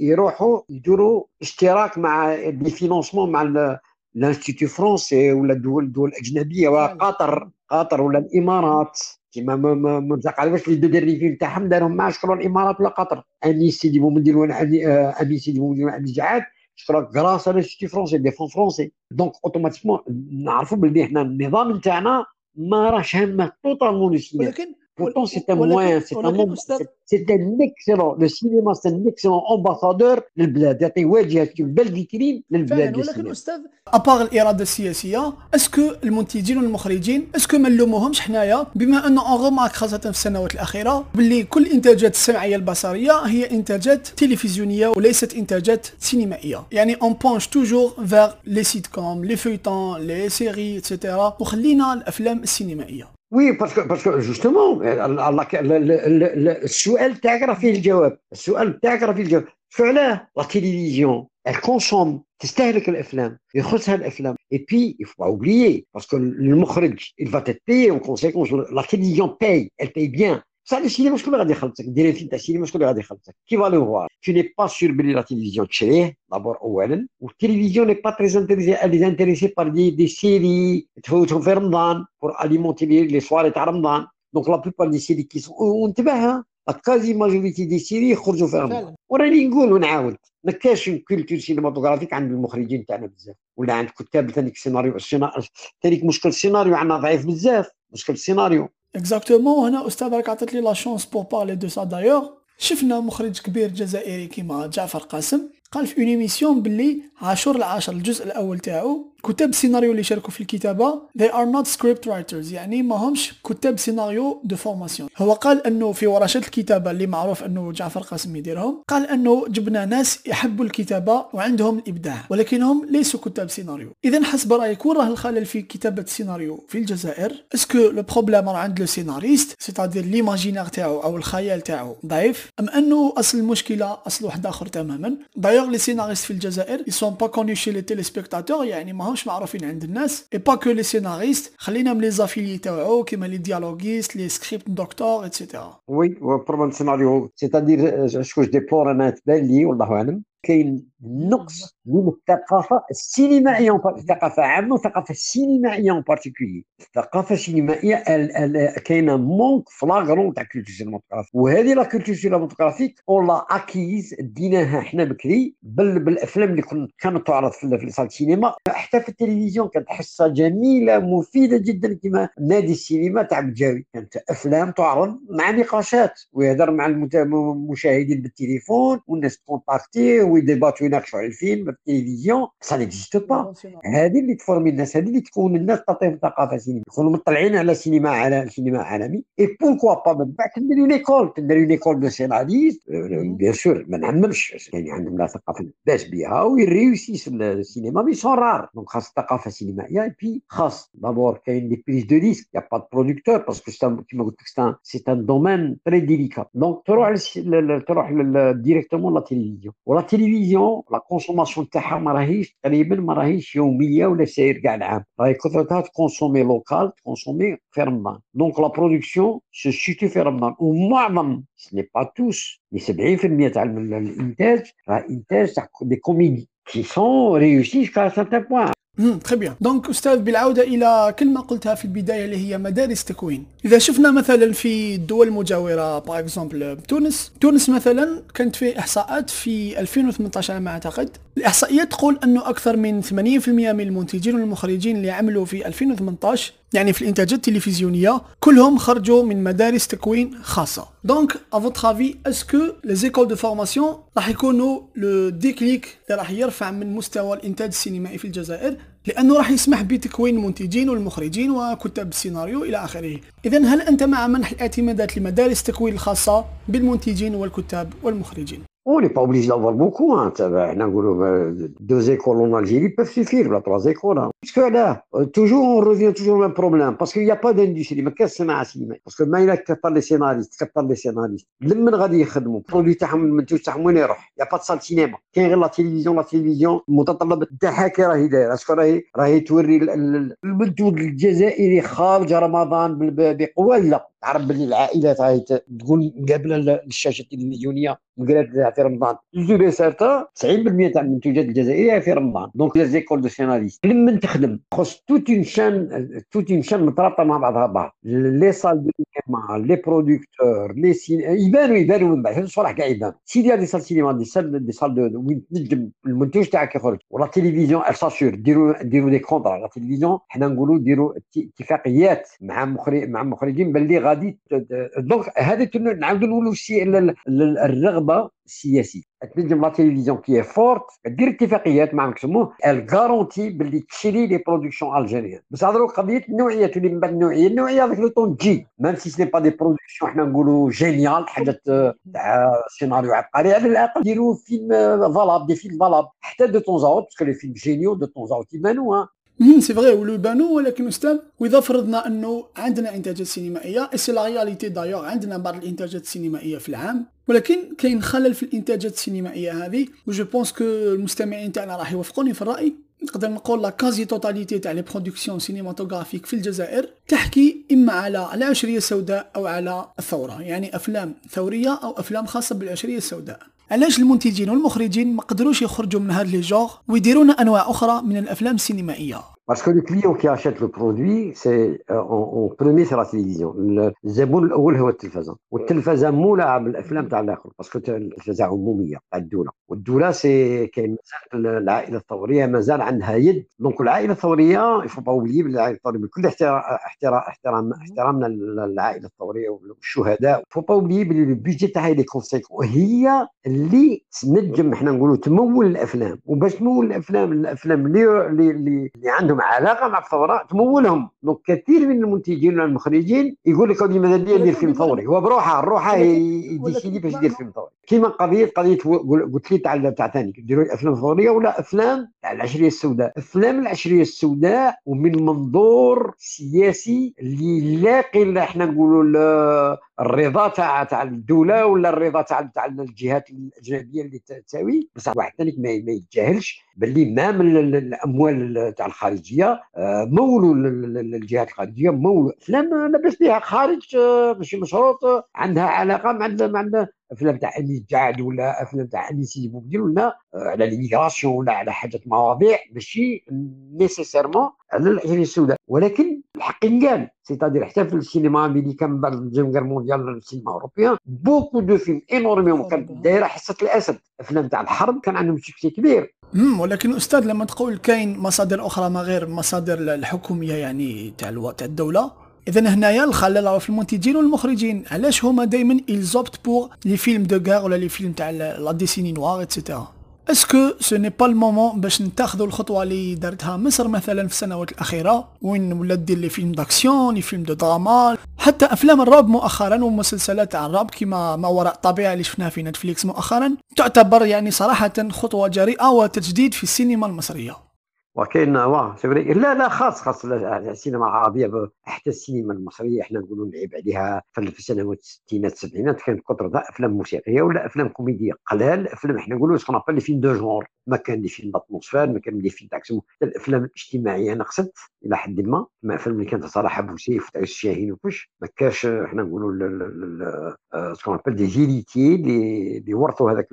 يروحوا يديروا اشتراك مع des financements مع ال Institut français ولا الدول الدول الأجنبية وقطر. قطر ولا الإمارات. كيما ما عرفش les deux derniers films تاعهم دارهم مع شكون الإمارات ولا قطر. أمين سيدي بومدين وأنيس أمين سيدي بومدين وأنيس جعاد شكرا grâce à l'Institut français des fonds français donc automatiquement نعرفوا بلي حنا النظام نتاعنا ما راهش هامه totalement ولكن Pourtant, c'est un moyen, c'est un, c'est un excellent, le cinéma, c'est un excellent ambassadeur للبلاد يعطي واجهه belle vitrine للبلاد ولكن أستاذ à part الاراده السياسيه est-ce que المنتجين والمخرجين est-ce que ما نلوموهمش حنايا؟ بما انه on remarque خاصه في السنوات الأخيرة باللي كل الانتاجات السمعيه البصرية هي إنتاجات تلفزيونية وليست إنتاجات سينمائية. يعني on penche toujours vers les sitcoms les feuilletons les séries et cetera وخلينا الأفلام السينمائية. Oui parce que parce que justement السؤال تاعك راه فيه الجواب السؤال تاعك راه فيه الجواب فعلاه la télévision elle consomme تستهلك الإفلام يخصها الإفلام. اي بي il faut pas oublier parce que المخرج il va être payé en conséquence. La télévision paye elle paye bien. بصح السينما شكون اللي غادي يخلصك؟ دير فيلم تاع السينما شكون اللي غادي يخلصك. qui va le voir tu n'es pas sûr بلي la télévision تشريه d'abord اولا والتلفزيون n'est pas très لي intéressée par des des séries تفوتهم في رمضان pour alimenter les soirées تاع رمضان donc la plupart des séries كي وانتبه quasi majorité des séries يخرجوا في رمضان وراني نقول ونعاود ما كاش culture cinématographique عند المخرجين تاعنا بزاف ولا عند كتاب ثاني السيناريو ثاني مشكل السيناريو عندنا ضعيف بزاف مشكل السيناريو exactement هنا أستاذ راك عطيت لي la chance pour parler de ça d'ailleurs شفنا مخرج كبير جزائري كيما جعفر قاسم قال في une émission باللي عاشور العاشر الجزء الأول تاعو كتاب السيناريو اللي شاركوا في الكتابة they are not script writers يعني ما همش كتاب سيناريو de formation هو قال أنه في ورشات الكتابة اللي معروف أنه جعفر قاسم يديرهم قال أنه جبنا ناس يحبوا الكتابة وعندهم الابداع ولكنهم ليسوا كتاب سيناريو. اذا حسب رأيك وين راه الخلل في كتابة السيناريو في الجزائر. est-ce que le problème راه عند le scénariste c'est-à-dire l'imaginaire تاعو أو الخيال تاعو ضعيف أم أنه أصل المشكلة أصل واحد آخر تماما؟ d'ailleurs les scénaristes في الجزائر sont pas connus chez les téléspectateurs يعني ما ماهمش معروفين عند الناس. et pas que les scénaristes خلينا من les affiliés تاعو كيما les dialoguistes les script doctors et cetera Oui problème scénario c'est-à-dire ce qu'on déplore أنا تبان لي والله اعلم كاين نقص من الثقافه السينمائيه الثقافه عامه والثقافه السينمائيه en particulier الثقافه السينمائيه كاينة manque flagrant تاع culture cinématographique وهذه la culture cinématographique on l'a acquise ديناها حنا بكري بالافلام اللي كانت تعرض في salles السينما حتى في التلفزيون كانت حصه جميله مفيده جدا كما نادي السينما تاع بجاوي كانت افلام تعرض مع نقاشات ويهضر مع المشاهدين بالتليفون والناس تكونتاكتي ويديباتو يناقشوا على الفيلم التلفزيون ça n'existe pas هذه اللي تفورمي الناس هذه اللي تكون الناس تعطيهم ثقافة سينما يكونوا مطلعين على سينما على سينما عالمي. et pourquoi pas من بعد تندير école تندير école de scénaristes bien sûr ما نعممش. يعني عندهم لا ثقافة باش بها ويريوسيس السينما mais sont rares donc خاص الثقافة السينمائية. اي بي خاص d'abord كاين des prises de risque y a pas de producteurs parce que كيما قلت لك c'est un domaine très délicat donc تروح تروح directement la télévision و la télévision التلفزيون la consommation تاعها ما راهيش تقريبا ما راهيش يومية ولا ساير كاع العام. راهي كثرتها تكونسومي locale تكونسومي في رمضان donc la production se situe في رمضان ومعظم ce n'est pas tous 70% تاع الإنتاج راه إنتاج تاع des comédies qui sont réussies jusqu'à certain point très bien donc أستاذ بالعودة إلى كلمه قلتها في البداية اللي هي مدارس تكوين. إذا شفنا مثلا في الدول المجاوره par exemple تونس. تونس مثلا كانت في إحصاءات في 2018 على ما أعتقد. الاحصائيات تقول أنه أكثر من 80% من المنتجين والمخرجين اللي عملوا في 2018 يعني في الإنتاجات التلفزيونية كلهم خرجوا من مدارس تكوين خاصة donc à votre avis est-ce que les écoles de formation راح يكونوا le déclic اللي راح يرفع من مستوى الإنتاج السينمائي في الجزائر لأنه راح يسمح بتكوين المنتجين والمخرجين وكتاب السيناريو إلى آخره اذا هل أنت مع منح الاعتمادات لمدارس التكوين الخاصه بالمنتجين والكتاب والمخرجين On n'est pas obligé d'avoir beaucoup. Hein. Deux écoles en Algérie peuvent suffire, là trois écoles. Hein. Toujours au même problème. Parce qu'il n'y a pas d'industrie. Mais qu'est-ce que c'est cinéma Parce que ما إلا كثر les scénaristes كثر les scénaristes لمن غادي يخدموا ال produit تاعهم المنتوج تاعهم وين يروح y a pas salles cinéma كاين غير la télévision la télévision المتطلبات تاعها كي راهي دايره est-ce que راهي راهي توري المنتوج الجزائري خارج رمضان بقوه لا تعرف باللي العائلات راهي تقول مقابله الشاشه التلفزيونيه مقابله في رمضان جو سارتا 90% تاع المنتوجات الجزائريه في رمضان donc les écoles de scénaristes لمن تخدم خص toute une chaîne toute une chaîne مترابطة مع بعضها بعض les salles de cinéma les producteurs les scènes يبانوا يبانوا من بعد. الصراحة كاع يبان سيدي هذه salles cinéma des salles des salles وين تنجم المنتوج تاعك يخرج. ولا télévision ça sûr ديروا ديروا des contrats la télévision حنا نقولوا ديروا اتفاقيات مع مخرج مع مخرجين باللي غادي دونك هذا نعاودوا نقولوا الرغبة السياسيه تنجم لا تيليفزيون كي فورت دير اتفاقيات مع مكسموه الكارونتي باللي تشري لي برودكسيون الجيريان بس هضروا قضية النوعية تولي من بعد النوعية. النوعية هذاك لو طون تجي ميم سي سني با دي برودكسيون حنا نقولوا جينيال حاجات تاع سيناريو عبقري. على الأقل ديروا فيلم فالاب دي فيلم فالاب حتى دو طون زاوت باسكو لي فيلم جينيو دو طون زاوت يبانوا سي فغي ولو يبانوا ولكن أستاذ وإذا فرضنا أنه عندنا انتاجات سينمائية سي لا رياليتي دايوغ عندنا بعض الانتاجات السينمائية في العام. ولكن كاين خلل في الانتاجات السينمائية هذه وجو بونس كو المستمعين تاعنا راح يوافقوني في الرأي. نقدر نقول la quasi-totalité تاع les productions cinématographiques في الجزائر تحكي إما على العشرية السوداء أو على الثورة يعني أفلام ثورية أو أفلام خاصة بالعشرية السوداء. علاش المنتجين والمخرجين ما قدروش يخرجوا من هاد les genres ويديرون أنواع أخرى من الأفلام السينمائية؟ parce que le client qui achète le produit c'est en premier c'est la télévision الزبون الأول هو التلفزه والتلفزه مولعه بالافلام تاع الآخر parce que التلفزه عموميه تاع الدولة والدولة c'est كاين مازال العائله الثوريه مازال عندها يد donc العائله الثوريه يفو با اوبلي العائله الثوريه بكل احترام احترام احترامنا للعائله الثوريه والشهداء فو با اوبلي بلي البيجي تاعها les conséquents هي اللي تنجم إحنا نقولوا تمول الافلام وباش تمول الافلام الافلام اللي اللي, اللي عندهم علاقة مع الثورة تمولهم. donc كثير من المنتجين والمخرجين يقول لك ماذا بيا ندير فيلم ثوري. هو بروحه روحه يـ décider باش يدير فيلم ثوري. كيما قضيه قضية قلت لي تاع تاع ثاني ديروا الافلام الثوريه ولا أفلام تاع العشرية السوداء؟ أفلام العشرية السوداء ومن منظور سياسي اللي لاقي اللي إحنا نقولوا الرضا تاع تاع الدولة ولا الرضا تاع تاع الجهات الأجنبية اللي تساوي. بصح واحد ثاني ما يتجاهلش باللي ما من الأموال تاع الخارجية آه، مولوا الجهات الخارجية مولوا. أفلام لاباس بها خارج آه، ماشي مشروط عندها علاقة مع مع افلام تاع انيس جعد ولا افلام تاع انيس سيدي بوبديل ولا على ليميغراسيون ولا على حاجة مواضيع ماشي نيسيسيرمون على العشرين السوداء. ولكن الحق ينقال. سيتادير حتى في السينما امريكان من بعد الجيم مونديال السينما اوروبيان بوكو دو فيلم انورميون كانت دايرة حصة الأسد. افلام تاع الحرب كان عندهم سكسي كبير. امم ولكن أستاذ لما تقول كاين مصادر أخرى ما غير مصادر الحكومية يعني تاع تاع الدولة اذا هنايا الخلل في المنتجين والمخرجين. علاش هما دائما إلزوبت بور لي فيلم دو غار ولا لي فيلم تاع لا ديسيني نوار اتسيتيرا اسكو سو ني با المومون باش نتاخذوا الخطوة اللي دارتها مصر مثلا في السنوات الأخيرة؟ وين ولات دير لي فيلم داكسيون لي فيلم دو دراما حتى أفلام الرعب مؤخرا ومسلسلات تاع الرعب كما ما وراء الطبيعه اللي شفناها في نتفليكس مؤخرا تعتبر يعني صراحة خطوة جريئة وتجديد في السينما المصرية. وكاين واه لا لا خاص خاص السينما العربيه حتى السينما المصرية إحنا نقولوا نلعب عليها في السنوات الستينات السبعينات كانت كثر أفلام موسيقية ولا أفلام كوميدية قلال أفلام إحنا نقولوا سكون لي فيلم دو جونر ما كان لي فيلم داتموسفير ما كان لي فيلم تاع الأفلام الاجتماعية أنا قصدت إلى حد ما ما فيلم اللي كانت صلاح بوسيف وتاع الشاهين وكلش ما كاش إحنا نقولوا سكون ابل دي زيليتي اللي ورثوا هذاك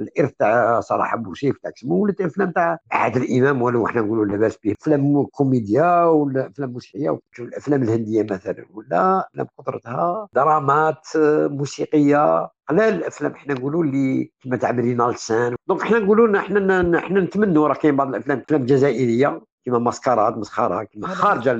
الإرث تاع صلاح بوسيف تاع سمو ولات أفلام تاع عادل إمام ولو إحنا نقولوا لاباس به أفلام كوميديا ولا أفلام موسيقية الأفلام الهندية مثلا ولا أفلام قدرتها درامات موسيقية. قلال الأفلام حنا نقولوا اللي كما تاع برينا لسان دونك حنا نقولوا حنا حنا نتمنوا راه كاين بعض الأفلام أفلام جزائرية. كيما ماسكارات مسخرة كيما خارجة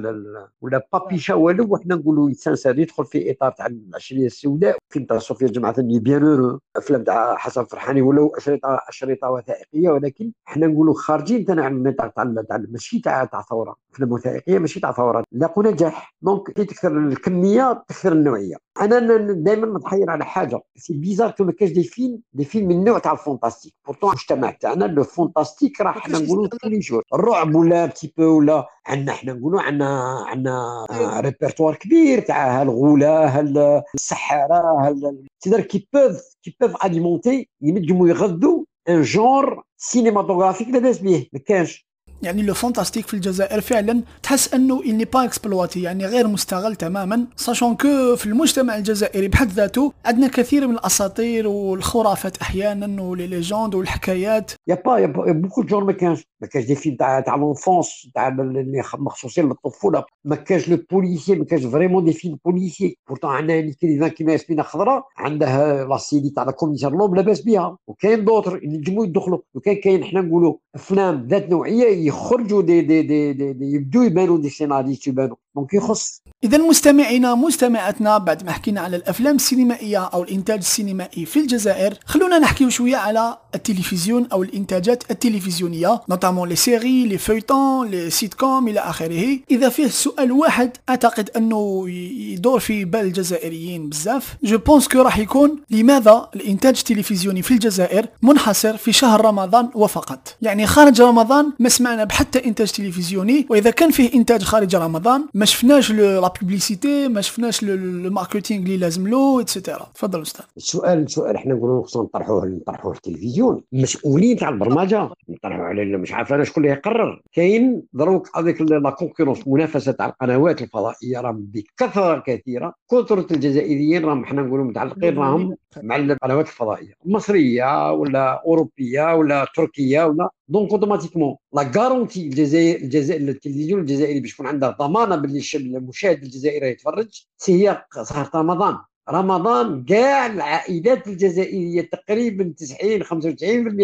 ولا بابيشا والو وحنا نقولوا سانسير يدخل في إطار تاع العشرية السوداء. تاع صوفيا الجمعه ثاني بيان أورو أفلام تاع حسن فرحاني ولو أشرطة أشرطة وثائقية ولكن حنا نقولوا خارجين تاع النطاق تاع ماشي تاع تاع ثورة. أفلام وثائقية ماشي تاع ثورة. لاقوا نجاح دونك كي تكثر الكمية تكثر النوعية. أنا دائما متحير على حاجة. سي بيزار كو ما كاش دي فيلم دي فيلم من النوع تاع الفونتاستيك بورتون المجتمع تاعنا لو فونتاستيك راه حنا نقولوا كل شهور الرعب ولا بتي بو ولا عندنا حنا نقولوا عندنا عندنا ريبرتوار كبير تاع هالغولة هالسحاره هال تقدر كي بوف كي بوف اليمونتي ينجموا يغذوا ان جونر سينماتوغرافيك لاباس به ما كانش. يعني لو فانتاستيك في الجزائر فعلا تحس أنه اني با اكسبلواتي يعني غير مستغل تماما. ساشون كو في المجتمع الجزائري بحد ذاته عندنا كثير من الأساطير والخرافات أحيانا ولي ليجوند والحكايات يا با يا بوكو جور ما كانش ما كانش دي فيلم تاع تاع لونفونس تاع اللي مخصوصين للطفوله ما كانش لو بوليسي ما كانش فريمون دي فيلم بوليسي بورتون عندنا كلمه كيما ياسمين خضراء عندها لا سيدي تاع كوميسار لوب لاباس بها وكاين دوتر ينجموا يدخلوا وكان كاين حنا نقولوا افلام ذات نوعية يخرجوا دي دي دي, دي, يبدو يبانوا دي سيناريست يبانوا دونك يخص اذا مستمعينا مستمعاتنا بعد ما حكينا على الأفلام السينمائية أو الإنتاج السينمائي في الجزائر خلونا نحكي شوية على التلفزيون أو الإنتاجات التلفزيونية نوتامون لي سيري لي فيتون لي سيت كوم إلى آخره. إذا فيه سؤال واحد أعتقد أنه يدور في بال الجزائريين بزاف. جو بونس كو راح يكون لماذا الإنتاج التلفزيوني في الجزائر منحصر في شهر رمضان وفقط؟ يعني خارج رمضان ما سمعنا بحتى إنتاج تلفزيوني وإذا كان فيه إنتاج خارج رمضان ما شفناش لا publicité ما شفناش le marketing اللي لازم له et cetera تفضل أستاذ. السؤال السؤال إحنا نقولوا خصنا نطرحوه نطرحوه في التلفزيون المسؤولين تاع البرمجة. نطرحوا على مش عارف أنا شكون اللي يقرر. كاين دروك هذيك la concurrence المنافسه تاع القنوات الفضائية راهم بكثرة كثيرة. كثرة الجزائريين راهم إحنا نقولوا متعلقين راهم مع القنوات الفضائية. المصريه ولا أوروبية ولا تركية ولا donc automatiquement la garantie الجزائر الجزائر التلفزيون الجزائري باش يكون عنده ضمانة باللي المشاهد الجزائري يتفرج هي صار رمضان. رمضان كاع العائلات الجزائرية تقريبا 90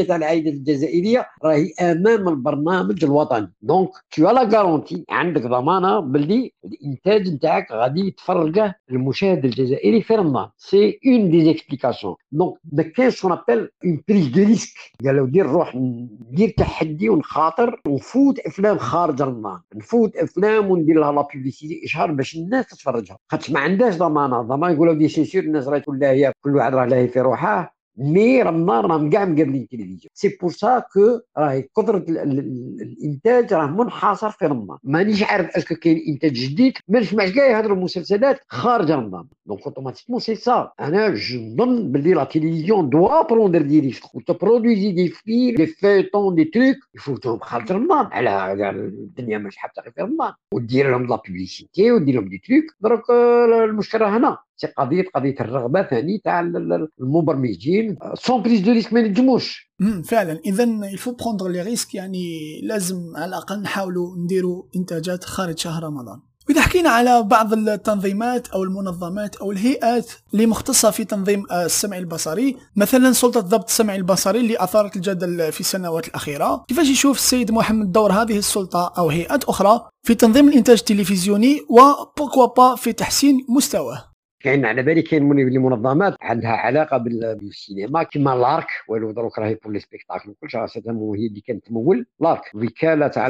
95% تاع العائلات الجزائرية راهي أمام البرنامج الوطني. donc t'as la garantie عندك ضمانة باللي الإنتاج نتاعك غادي يتفرجه المشاهد الجزائري في رمضان. c'est un des explications donc ما كانش une prise de risque قالوا دير روح ندير تحدي ونخاطر ونفوت أفلام خارج رمضان. نفوت أفلام وندير لها la publicité إشهار باش الناس تتفرجها. خاطش ما عندهاش ضمانة. ضمان يقولوا c'est sûr الناس راه تقول هي كل واحد راه لاهي في روحه. mais رمضان راهم كاع مقابلين التلفزيون. c'est pour ça que راهي كثرة الإنتاج راه منحصر في رمضان. مانيش عارف est-ce que كاين إنتاج جديد. ما نسمعش كاع يهضروا مسلسلات خارج رمضان. donc automatiquement c'est ça أنا نظن باللي la télévision doit prendre des risques و تبرودوزي des films des feuilletons des trucs يفوتوهم خارج رمضان على الدنيا مش حتى في رمضان. ودير لهم la publicité ودير لهم des trucs دروك المشكلة هنا. قضية قضية الرغبة ثاني تاع المبرمجين sans prise de risque ما ينجموش فعلا. اذا il faut prendre les risques يعني لازم على الأقل نحاولوا نديروا إنتاجات خارج شهر رمضان. وإذا حكينا على بعض التنظيمات أو المنظمات أو الهيئات اللي مختصة في تنظيم السمع البصري مثلا سلطة ضبط السمع البصري اللي أثارت الجدل في السنوات الأخيرة. كيفاش يشوف السيد محمد دور هذه السلطة أو هيئات أخرى في تنظيم الإنتاج التلفزيوني و pourquoi pas في تحسين مستواه؟ كاين على بالي كاين منظمات عندها علاقة بالسينما كما لارك ولو دروك راهي بور لي سبيكتاكل كلش هي اللي كانت تمول. لارك وكالة تاع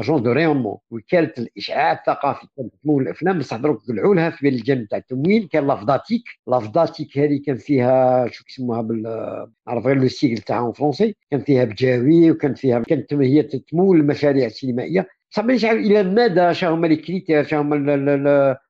اجون دو ريونمون وكالة الإشعاع الثقافي كانت تمول الأفلام. بصح دروك قلعوا لها في الجانب تاع التمويل كان لافداتيك. لافداتيك هذه كان فيها شو يسموها بال عرف غير لو سيكل تاعهم فرونسي كان فيها بجاوي وكان فيها كانت هي تمول المشاريع السينمائيه صعب نشعر إلى مدى شنو هما لي كريتير شنو هما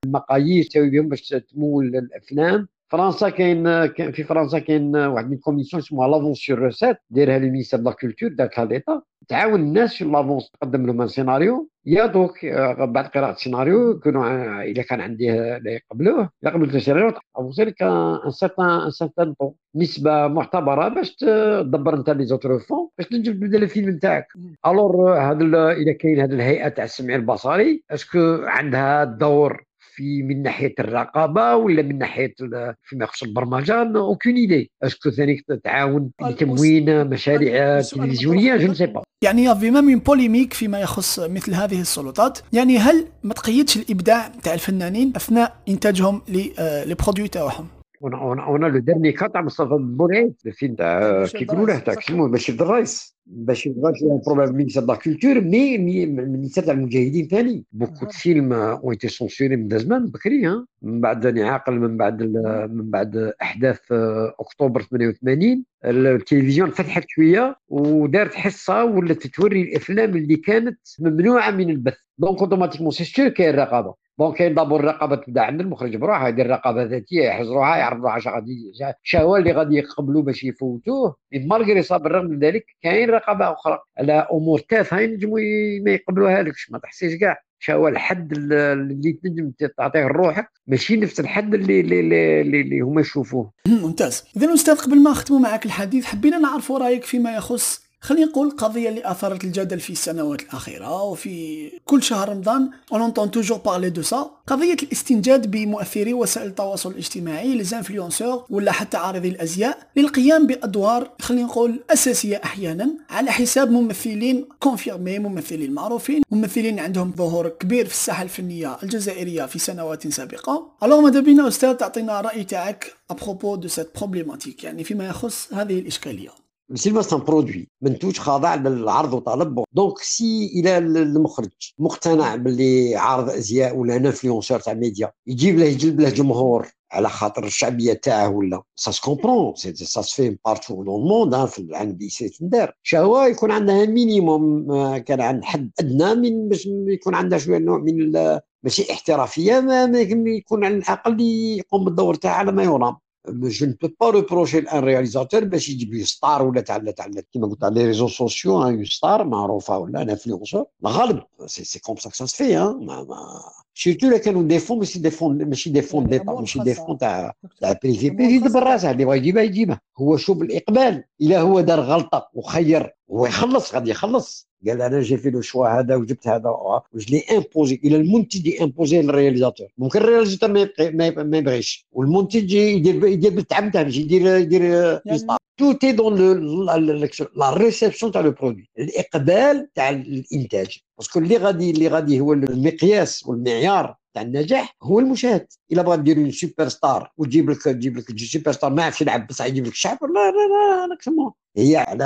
المقاييس تساوي بهم باش تمول الأفلام. فرنسا كاين في فرنسا كاين واحد من كوميسيون اسمها لافونس سور روسيت دايرها لو مينيستير دو لا كولتور دارتها ليتا تعاون الناس في لافونس تقدم لهم سيناريو. يا دوك بعد قراءة السيناريو يكونوا اذا كان عندي لا يقبلوه يقبلوا السيناريو افونسي لك ان سيرتان ان سيرتان طون نسبة معتبرة باش تدبر أنت لي زوتر فون باش تنجم تبدا الفيلم نتاعك. الور هذا إذا كاين هذه الهيئة تاع السمع البصري أسكو عندها دور في من ناحية الرقابة ولا من ناحية فيما يخص البرمجة؟ اوكين ايدي اسكو ثاني تعاون لتموين مشاريع تلفزيونية؟ جو سي با يعني يافي ميم اون بوليميك فيما يخص مثل هذه السلطات يعني هل ما تقيدش الإبداع تاع الفنانين أثناء إنتاجهم لي برودوي تاعهم؟ اون لو ديرني كا تاع مصطفى بورعيد الفيلم تاع كي يقولوا له تاع كيسموه بشير الرئيس باش يبغى problème ministère la culture mais ministère تاع المجاهدين ثاني beaucoup de films ont été censurés من زمان بكري ها من بعد راني عاقل من بعد من بعد أحداث أكتوبر 88 التلفزيون فتحت شوية ودارت حصة ولات توري الأفلام اللي كانت ممنوعة من البث. donc automatiquement c'est sûr كاين رقابة. donc كاين d'abord الرقابة تبدا عند المخرج بروحه يدير رقابه ذاتية يحزروها يعرضوها اش غادي شهوه اللي غادي يقبلوا باش يفوتوه. malgré ça بالرغم من ذلك كاين رقابة أخرى. على أمور تافهة ينجموا ما يقبلوها لكش ما تحسيش كاع. هو الحد اللي تنجم تعطيه روحك ماشي نفس الحد اللي اللي اللي, اللي هما يشوفوه. ممتاز. اذا أستاذ قبل ما نختموا معك الحديث حبينا نعرفوا رأيك فيما يخص خلينا نقول القضية اللي اثارت الجدل في السنوات الأخيرة وفي كل شهر رمضان. on entend toujours parler de ça قضية الاستنجاد بمؤثري وسائل التواصل الاجتماعي les influenceurs ولا حتى عارضي الأزياء للقيام بأدوار خلينا نقول أساسية أحيانا على حساب ممثلين confirmés ممثلين معروفين ممثلين عندهم ظهور كبير في الساحة الفنية الجزائرية في سنوات سابقة. الوغ ماذا بينا أستاذ تعطينا الراي تاعك ابروبو دو سيت بروبليماتيك يعني فيما يخص هذه الإشكالية. السينما سان برودوي منتوج خاضع للعرض وطلب دونك سي إلى المخرج مقتنع باللي عارض أزياء ولا انفلونسور تاع ميديا يجيب له يجلب له جمهور على خاطر الشعبية تاعه ولا. سا سكومبرون سا سي بارتو دون الموند في العالم اللي تندار شهوه يكون عندها مينيموم كان عند حد أدنى من باش يكون عندها شوية نوع من ماشي احترافية ما يكون على الأقل يقوم بالدور تاعها على ما يرام. Je ne peux pas reprocher un réalisateur باش يجيب les stars ولا تاع تاع كيما قلت على les réseaux sociaux une star معروفه ولا un influenceur الغالب c'est c'est comme ça ça se fait surtout الا كانوا des fonds ماشي des fonds ماشي des fonds d'état ماشي des fonds تاع تاع privé يدبر راسه اللي بغى يجيبها يجيبها هو شوف الاقبال الا هو دار غلطه وخير هو يخلص غادي يخلص قال أنا j'ai fait le choix هذا وجبت هذا و je l'ai imposé إلى المنتج ي imposer لل réalisateur ممكن ال réalisateur ما يبغيش والمنتج يدير يدير بالتعب تاعه يدير يدير tout est dans la réception تاع le produit الاقبال تاع الانتاج parce que اللي غادي اللي غادي هو المقياس والمعيار تاع النجاح هو المشاهد. إلا بغا دير super star وتجيب لك تجيب لك super star ما يعرفش يلعب بصح يجيب لك الشعب لا لا لا لا هي على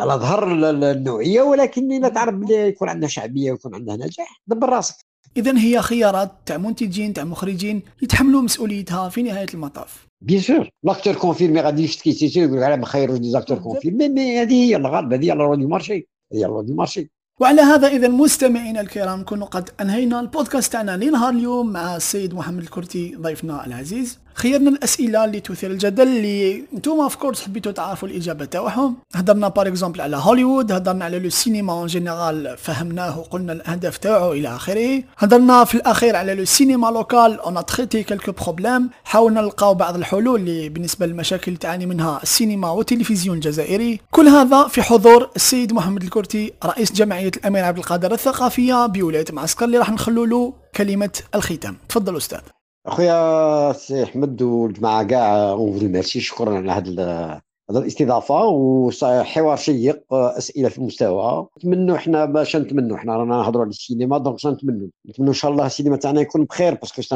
على ظهر النوعية ولكن لا تعرف بلي يكون عندها شعبية ويكون عندها نجاح دبر راسك. اذا هي خيارات تاع منتجين تاع مخرجين يتحملوا مسؤوليتها في نهاية المطاف. bien sûr l'acteur confirmé غادي يشتكي يقول على ما خيروش des acteurs confirmés mais هذه هي الغالب هذه هي la loi du marché هي la loi du marché وعلى هذا إذا مستمعينا الكرام نكون قد أنهينا البودكاست. تاعنا لنهار اليوم مع السيد محمد الكرتي ضيفنا العزيز. خيرنا الأسئلة اللي تثير الجدل اللي نتوما of course حبيتوا تعرفوا الإجابة تاعهم. هضرنا par exemple على هوليوود هضرنا على le cinéma en général فهمناه وقلنا الأهداف تاعو إلى آخره. هضرنا في الأخير على le cinéma local on a traité quelques problèmes حاولنا نلقاو بعض الحلول اللي بالنسبة للمشاكل تعاني منها السينما والتلفزيون الجزائري. كل هذا في حضور السيد محمد الكرتي رئيس جمعية الأمير عبد القادر الثقافية بولاية معسكر اللي راح نخلو له كلمة الختام. تفضل أستاذ. أخويا سي أحمد والجماعة كاع on remercie شكرا على هذا هذا الاستضافة وحوار شيق أسئلة في المستوى. نتمنوا إحنا باش نتمنوا إحنا رانا نهضروا على السينما donc نتمنوا. نتمنوا إن شاء الله السينما تاعنا يكون بخير parce que c'est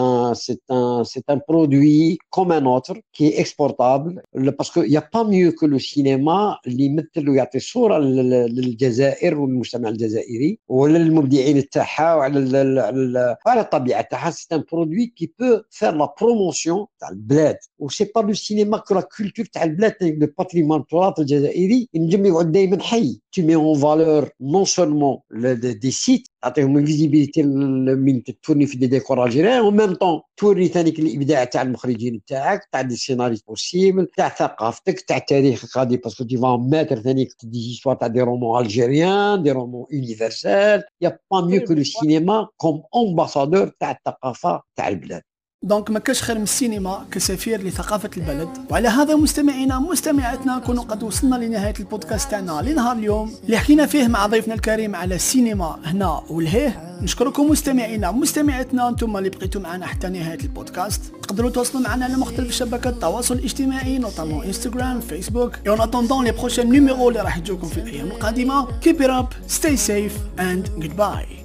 un c'est un produit comme un autre qui est exportable parce que y a pas mieux que le cinéma اللي يمثل ويعطي صورة للجزائر والمجتمع الجزائري ولا للمبدعين تاعها وعلى على الطبيعة تاعها. c'est un produit qui peut faire la promotion تاع البلاد. و c'est par le cinéma que la culture تاع البلاد le patrimoine التراث الجزائري نجم يقعد دائما حي tu mets en valeur non seulement le, des sites تعطيهم ال visibilité من tourner في des décors algériens و même temps توري ثانيك الابداع تاع المخرجين تاعك تاع des scénaristes possibles تاع ثقافتك تاع تاريخك غادي parce que tu vas mettre ثانيك des histoires تاع des romans algériens des romans universels y a pas mieux que le cinéma comme ambassadeur تاع الثقافه تاع البلاد donc ما كاش خير من السينما كسفير لثقافة البلد. وعلى هذا مستمعينا مستمعاتنا نكونوا قد وصلنا لنهاية البودكاست تاعنا لنهار اليوم اللي حكينا فيه مع ضيفنا الكريم على السينما هنا ولهيه نشكركم مستمعينا مستمعاتنا أنتم اللي بقيتوا معنا حتى نهاية البودكاست. تقدروا تواصلوا معنا على مختلف شبكات التواصل الاجتماعي notamment انستغرام فيسبوك en attendant les prochains numéros اللي راح يجوكم في الأيام القادمة. Keep it up stay safe and goodbye.